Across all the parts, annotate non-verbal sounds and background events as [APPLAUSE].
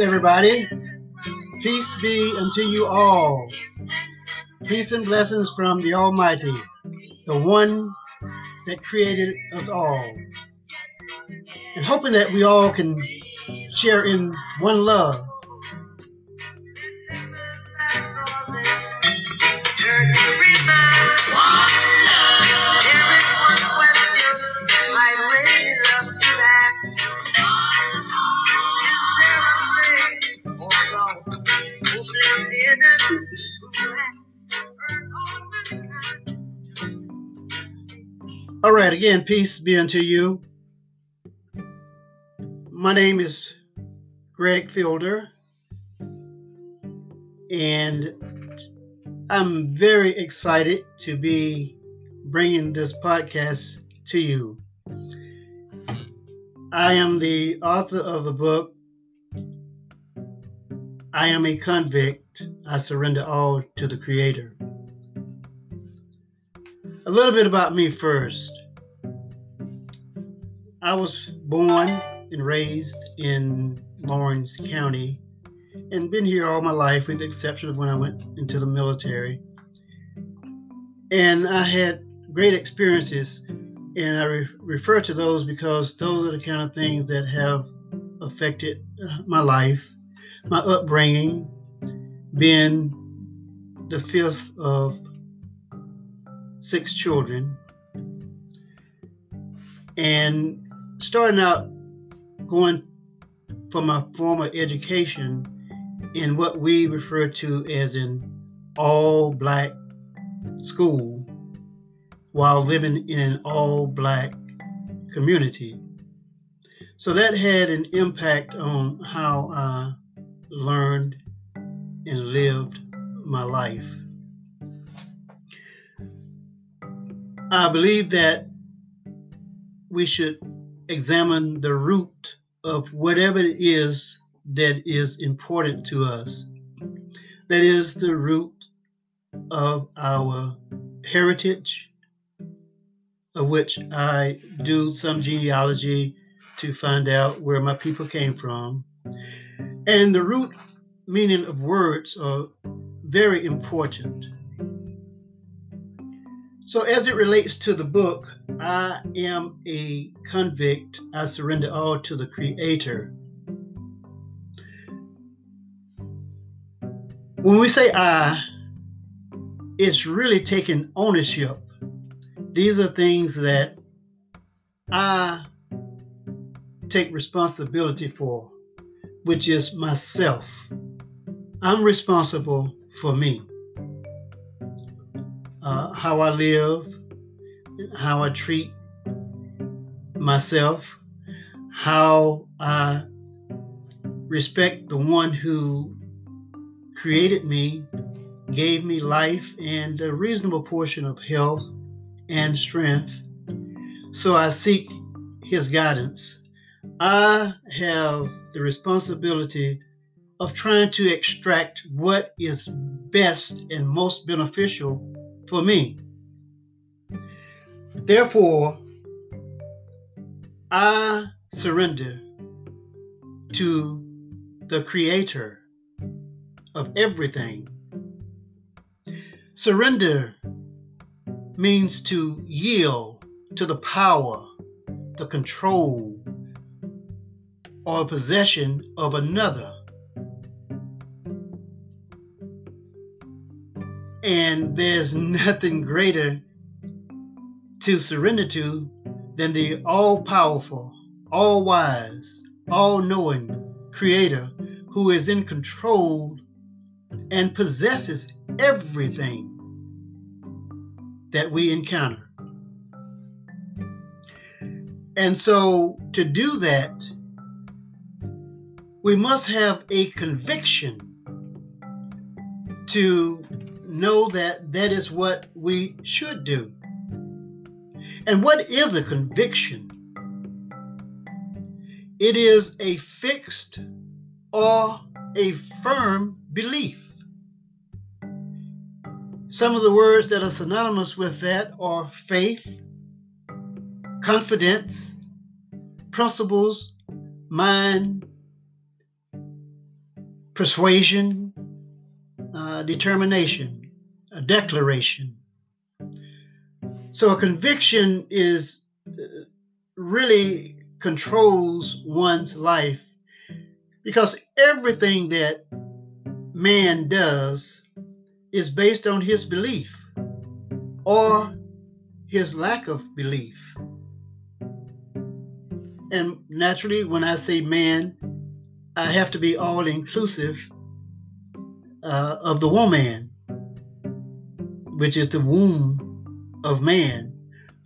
Everybody. Peace be unto you all. Peace and blessings from the Almighty, the one that created us all. And hoping that we all can share in one love. Again, peace be unto you. My name is Greg Fielder, and I'm very excited to be bringing this podcast to you. I am the author of the book, I Am a Convict, I Surrender All to the Creator. A little bit about me first. I was born and raised in Laurens County and been here all my life, with the exception of when I went into the military. And I had great experiences, and I re- refer to those because those are the kind of things that have affected uh, my life, my upbringing, being the fifth of six children. And starting out going from my formal education in what we refer to as an all black school while living in an all black community. So that had an impact on how I learned and lived my life. I believe that we should examine the root of whatever it is that is important to us. That is the root of our heritage, of which I do some genealogy to find out where my people came from. And the root meaning of words are very important. So, as it relates to the book, I am a convict. I surrender all to the Creator. When we say I, it's really taking ownership. These are things that I take responsibility for, which is myself. I'm responsible for me uh, how I live, how I treat myself, how I respect the one who created me, gave me life and a reasonable portion of health and strength. So I seek his guidance. I have the responsibility of trying to extract what is best and most beneficial for me. Therefore, I surrender to the Creator of everything. Surrender means to yield to the power, the control, or possession of another And there's [LAUGHS] nothing greater to surrender to than the all powerful, all wise, all knowing Creator who is in control and possesses everything that we encounter. And so, to do that, we must have a conviction to know that that is what we should do. And what is a conviction? It is a fixed or a firm belief. Some of the words that are synonymous with that are faith, confidence, principles, mind, persuasion, uh, determination, a declaration. So a conviction is uh, really controls one's life because everything that man does is based on his belief or his lack of belief. And naturally, when I say man, I have to be all inclusive uh, of the woman, which is the womb of man,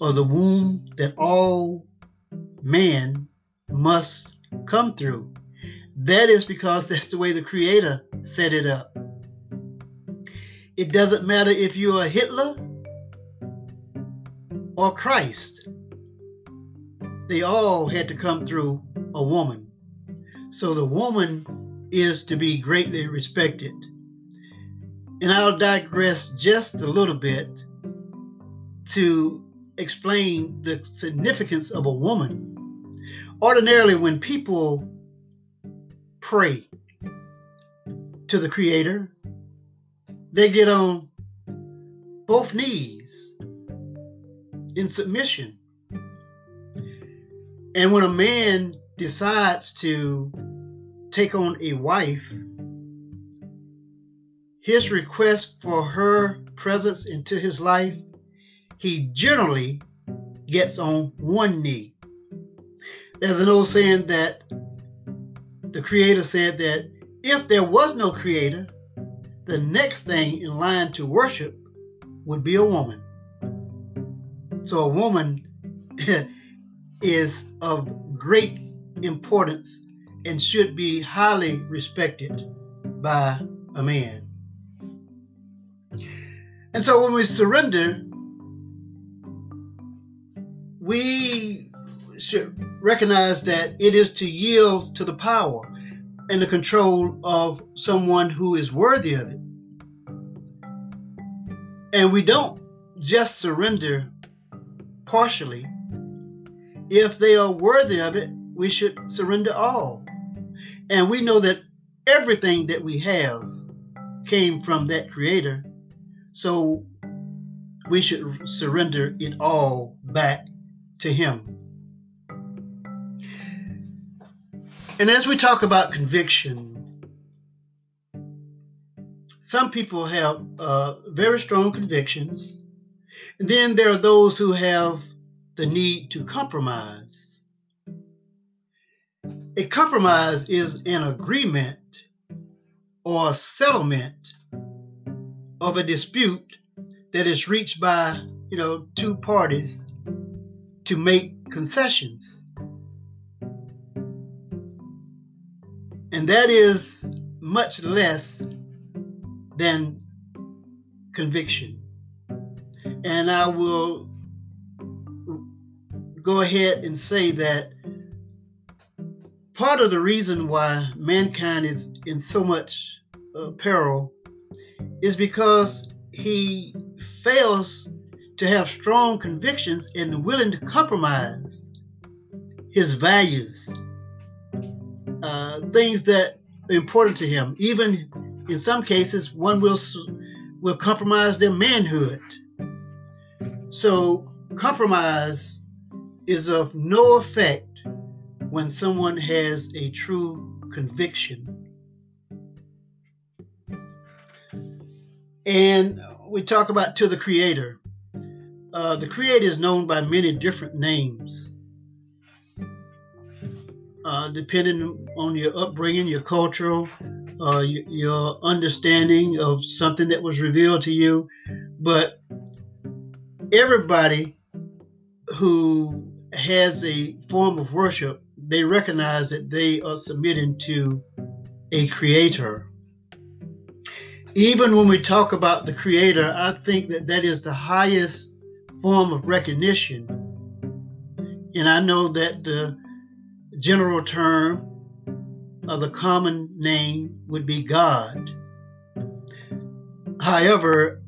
or the womb that all man must come through. That is because [LAUGHS] that's the way the Creator set it up. It doesn't matter if you're a Hitler or Christ, they all had to come through a woman. So the woman is to be greatly respected. And I'll digress just a little bit to explain the significance of a woman. Ordinarily, when people pray to the Creator, they get on both knees in submission. And when a man decides to take on a wife, his request for her presence into his life, he generally gets on one knee. There's an old saying that the Creator said that if there was no Creator, the next thing in line to worship would be a woman. So a woman [LAUGHS] is of great importance and should be highly respected by a man. And so when we surrender, we should recognize that it is to yield to the power and the control of someone who is worthy of it. And we don't just surrender partially. If they are worthy of it, we should surrender all. And we know that everything that we have came from that creator. So we should surrender it all back to him. And as we talk about convictions, some people have uh, very strong convictions. And then there are those who have the need to compromise. A compromise is an agreement or a settlement of a dispute that is reached by, you know, two parties to make concessions. And that is much less than conviction. And I will go ahead and say that part of the reason why mankind is in so much uh, peril is because he fails to have strong convictions and willing to compromise his values uh, things that are important to him. Even in some cases, one will will compromise their manhood. So compromise is of no effect when someone has a true conviction. And we talk about to the Creator. Uh, the Creator is known by many different names uh, depending on your upbringing, your cultural, uh, your, your understanding of something that was revealed to you. But everybody who has a form of worship, they recognize that they are submitting to a creator. Even when we talk about the creator, I think that that is the highest form of recognition. And I know that the general term of the common name would be God. However,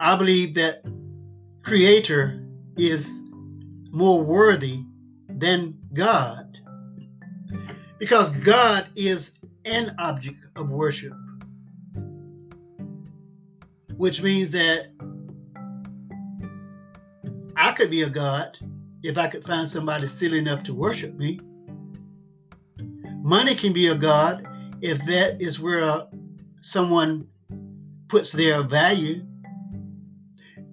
I believe that Creator is more worthy than God because God is an object of worship, which means that I could be a God if I could find somebody silly enough to worship me. Money can be a God if that is where uh, someone puts their value.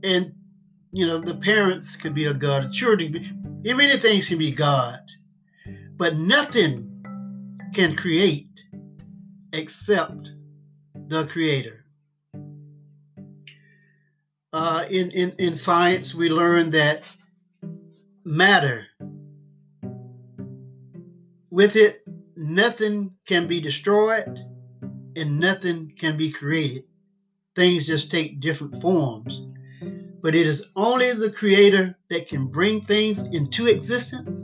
And, you know, the parents can be a God, children, many things can be God. But nothing can create except the Creator. Uh, in, in, in science, we learn that matter, with it, nothing can be destroyed and nothing can be created. Things just take different forms. But it is only the Creator that can bring things into existence,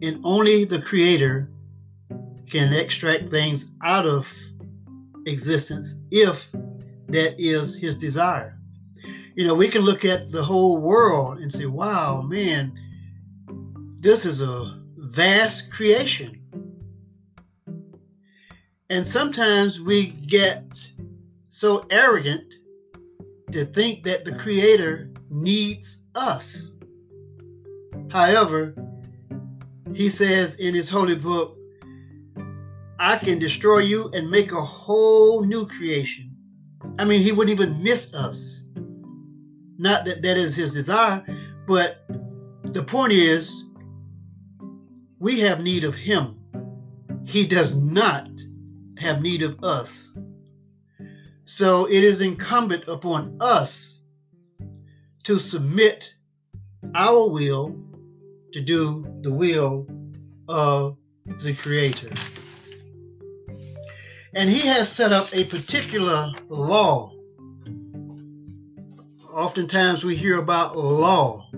and only the Creator can extract things out of existence if that is His desire. You know, we can look at the whole world and say, wow, man, this is a vast creation and sometimes we get so arrogant to think that the Creator needs us. However, he says in his holy book, I can destroy you and make a whole new creation. I mean, he wouldn't even miss us. Not that that is his desire, but the point is, we have need of him. He does not have need of us. So it is incumbent upon us to submit our will to do the will of the Creator. And He has set up a particular law. Oftentimes we hear about law.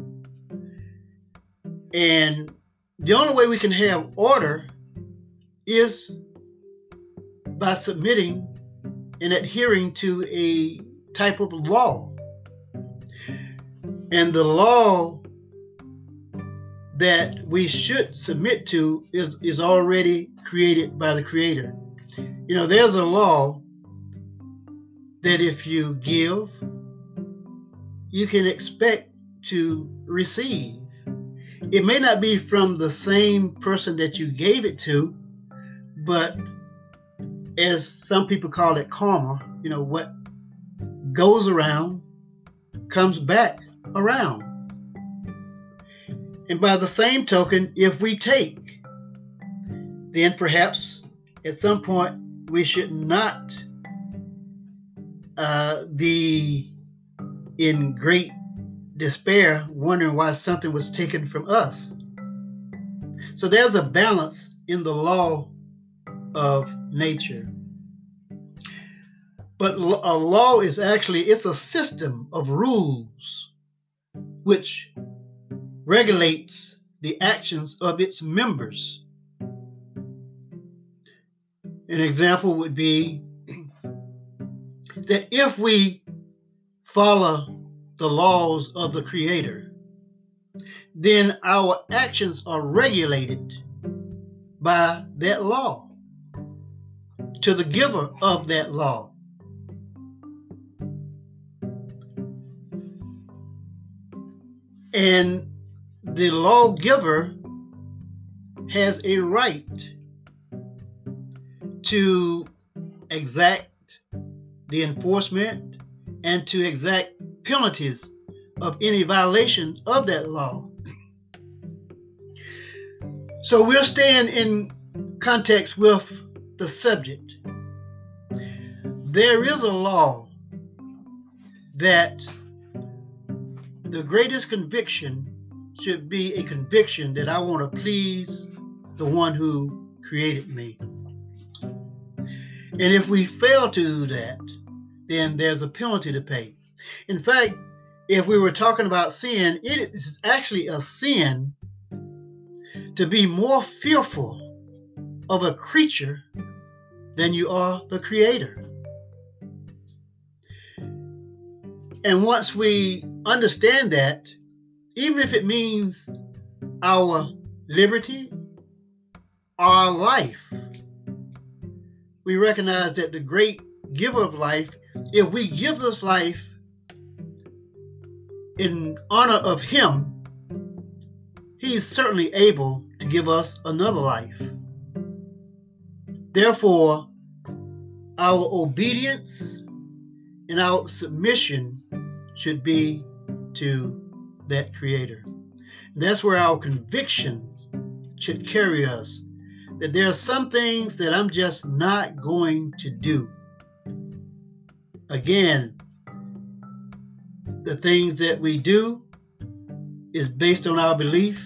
And the only way we can have order is by submitting and adhering to a type of law. And the law that we should submit to is, is already created by the Creator. You know, there's a law that if you give, you can expect to receive. It may not be from the same person that you gave it to, but as some people call it karma, you know, what goes around comes back around. And by the same token, if we take, then perhaps at some point we should not uh, be in great despair, wondering why something was taken from us. So there's a balance in the law of nature. But a law is actually it's a system of rules which regulates the actions of its members. An example would be [CLEARS THROAT] that if we follow the laws of the Creator, then our actions are regulated by that law to the giver of that law. And the lawgiver has a right to exact the enforcement and to exact penalties of any violation of that law. So we're staying in context with the subject there is a law that the greatest conviction should be a conviction that I want to please the one who created me. And if we fail to do that, then there's a penalty to pay. In fact, if we were talking about sin, it is actually a sin to be more fearful of a creature than you are the creator. And once we understand that, even if it means our liberty, our life, we recognize that the great giver of life, if we give this life in honor of Him, He's certainly able to give us another life. Therefore, our obedience and our submission should be to that Creator. And that's where our convictions should carry us. That there are some things that I'm just not going to do. Again, the things that we do is based on our belief,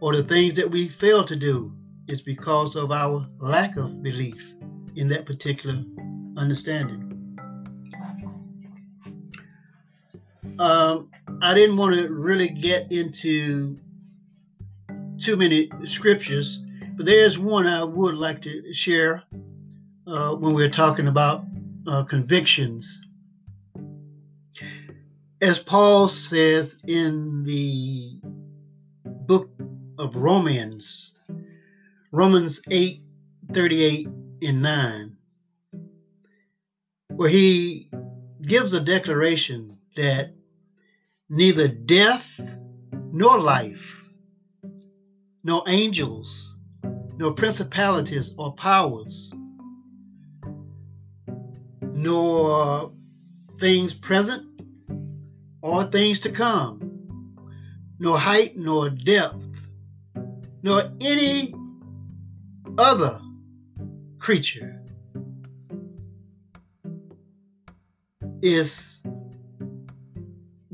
or the things that we fail to do is because of our lack of belief in that particular understanding. Um, I didn't want to really get into too many scriptures, but there's one I would like to share uh, when we're talking about uh, convictions. As Paul says in the book of Romans, Romans 8 38 and 9, where he gives a declaration that neither death nor life, nor angels, nor principalities or powers, nor things present or things to come, nor height nor depth, nor any other creature is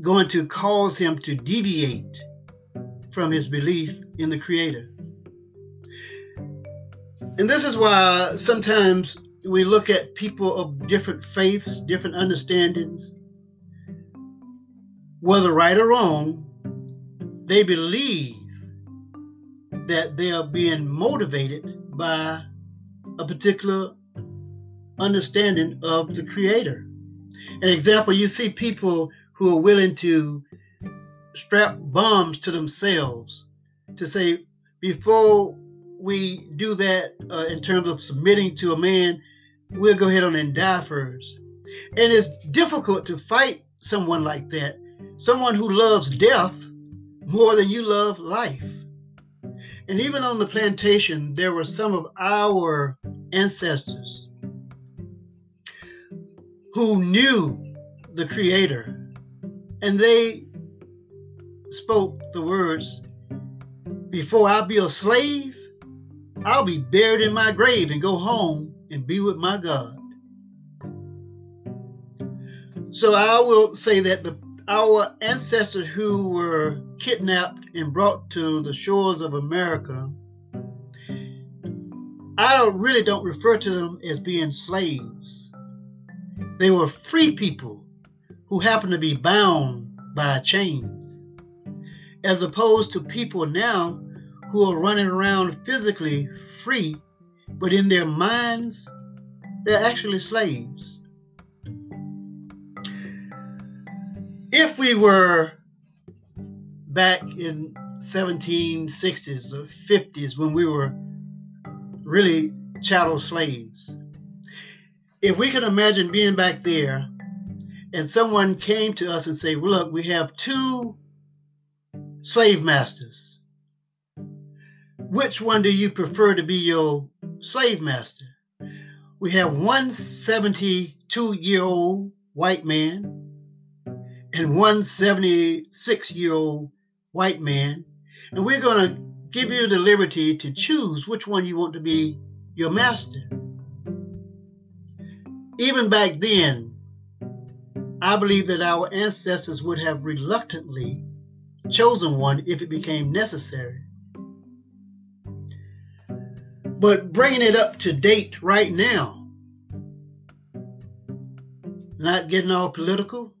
going to cause him to deviate from his belief in the Creator. And this is why sometimes we look at people of different faiths, different understandings, whether right or wrong, they believe that they are being motivated by a particular understanding of the Creator. An example, you see people who are willing to strap bombs to themselves to say, before we do that uh, in terms of submitting to a man, we'll go ahead on and die first. And it's difficult to fight someone like that, someone who loves death more than you love life. And even on the plantation, there were some of our ancestors who knew the Creator and they spoke the words, Before I be a slave, I'll be buried in my grave and go home and be with my God. So I will say that the, our ancestors who were kidnapped and brought to the shores of America, I really don't refer to them as being slaves. They were free people who happened to be bound by chains, as opposed to people now who are running around physically free, but in their minds, they're actually slaves. If we were back in 1760s or 50s when we were really chattel slaves, if we could imagine being back there and someone came to us and say, well, look, we have two slave masters. Which one do you prefer to be your slave master? We have one 72 year old white man and one 76 year old white man. And we're going to give you the liberty to choose which one you want to be your master. Even back then, I believe that our ancestors would have reluctantly chosen one if it became necessary. But bringing it up to date right now, not getting all political,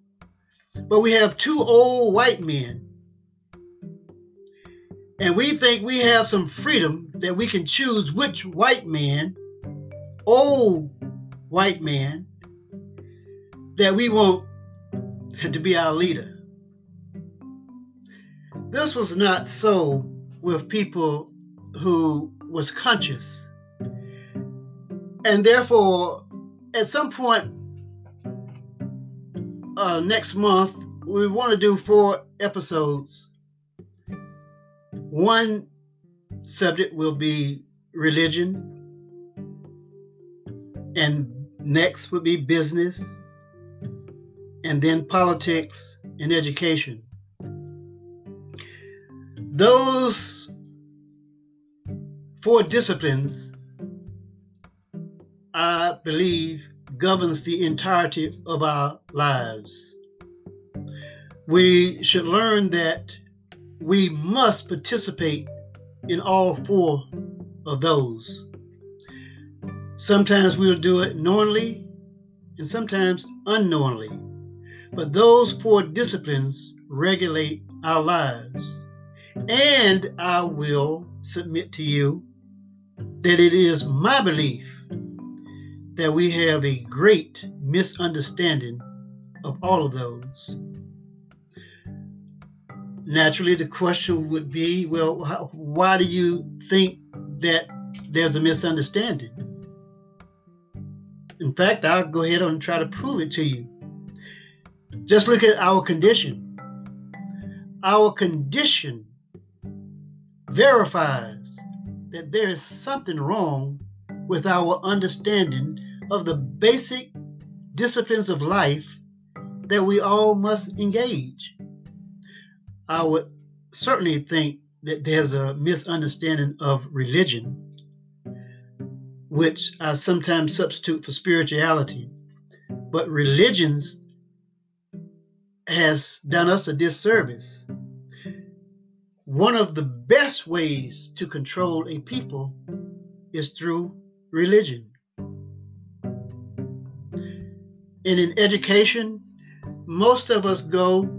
but we have two old white men, and we think we have some freedom that we can choose which white man, old white man, that we want to be our leader. This was not so with people who was conscious And therefore, at some point uh, next month, we want to do four episodes. One subject will be religion, and next would be business, and then politics and education. Those four disciplines, I believe, governs the entirety of our lives. We should learn that we must participate in all four of those. Sometimes we'll do it knowingly and sometimes unknowingly. But those four disciplines regulate our lives. And I will submit to you that it is my belief that we have a great misunderstanding of all of those. Naturally, the question would be well, why do you think that there's a misunderstanding? In fact, I'll go ahead and try to prove it to you. Just look at our condition. Our condition verifies that there is something wrong with our understanding of the basic disciplines of life that we all must engage. I would certainly think that there's a misunderstanding of religion, which I sometimes substitute for spirituality. But religions has done us a disservice. One of the best ways to control a people is through religion. And in education, most of us go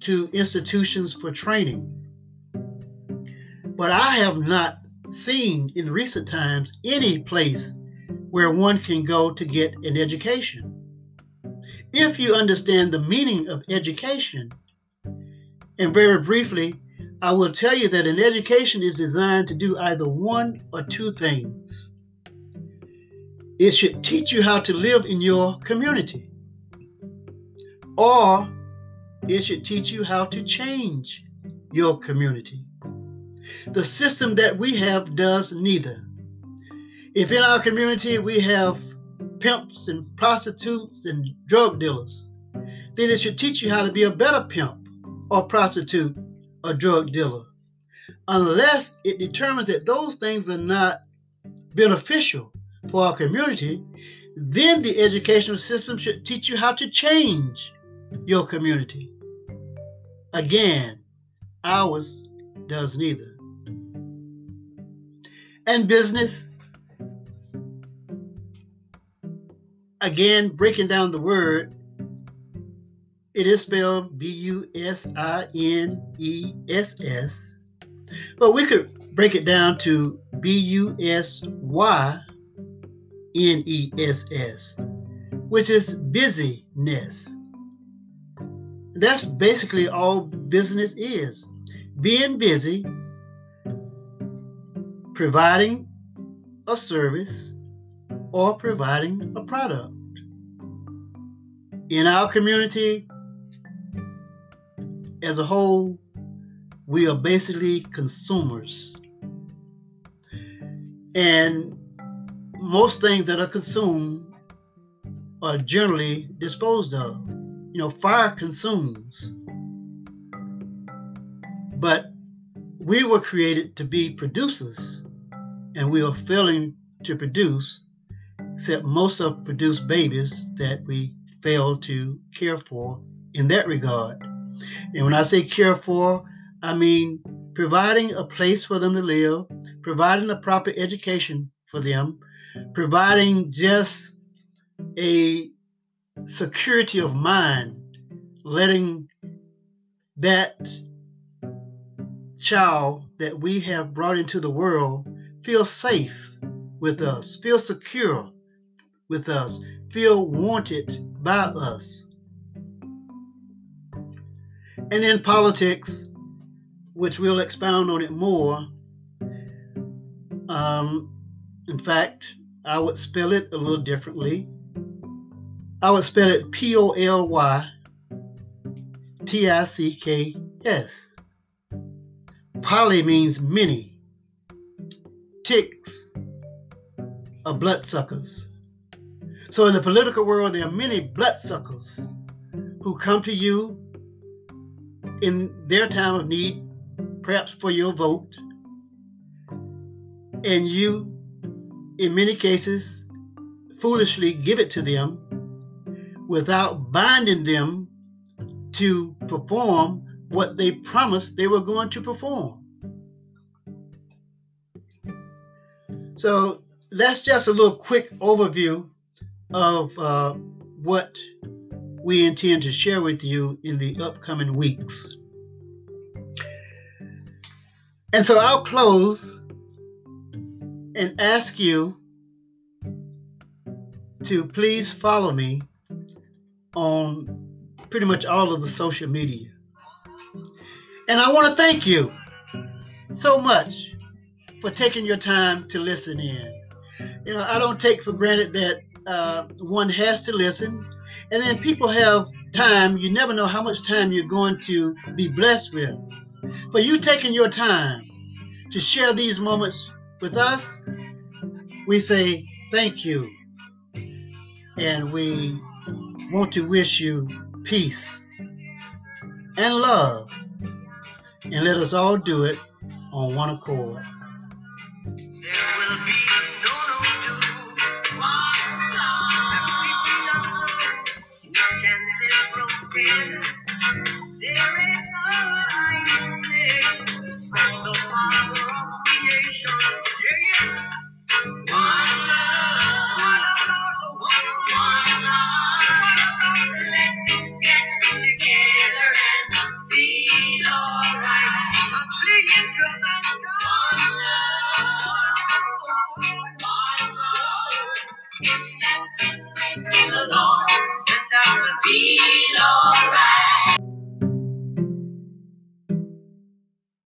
to institutions for training. But I have not seen in recent times any place where one can go to get an education. If you understand the meaning of education, and very briefly, I will tell you that an education is designed to do either one or two things. It should teach you how to live in your community. Or it should teach you how to change your community. The system that we have does neither. If in our community we have pimps and prostitutes and drug dealers, then it should teach you how to be a better pimp or prostitute or drug dealer. Unless it determines that those things are not beneficial for our community, then the educational system should teach you how to change your community. Again, ours does neither. And business, again, breaking down the word, it is spelled B U S I N E S S, but we could break it down to B U S Y N E S S, which is busyness. That's basically all business is being busy, providing a service, or providing a product. In our community as a whole, we are basically consumers. And most things that are consumed are generally disposed of. You know, fire consumes. But we were created to be producers, and we are failing to produce, except most of produce babies that we fail to care for in that regard. And when I say care for, I mean providing a place for them to live, providing a proper education for them, providing just a security of mind, letting that child that we have brought into the world feel safe with us, feel secure with us, feel wanted by us. And then politics, which we'll expound on it more. Um, in fact, I would spell it a little differently. I would spell it P O L Y T I C K S. Poly means many. Ticks are bloodsuckers. So in the political world, there are many bloodsuckers who come to you in their time of need, perhaps for your vote, and you, in many cases, foolishly give it to them without binding them to perform what they promised they were going to perform. So that's just a little quick overview of uh, what we intend to share with you in the upcoming weeks. And so I'll close and ask you to please follow me on pretty much all of the social media. And I want to thank you so much for taking your time to listen in. You know, I don't take for granted that uh, one has to listen, and then people have time. You never know how much time you're going to be blessed with. For you taking your time to share these moments with us, we say thank you. And we want to wish you peace and love. And let us all do it on one accord.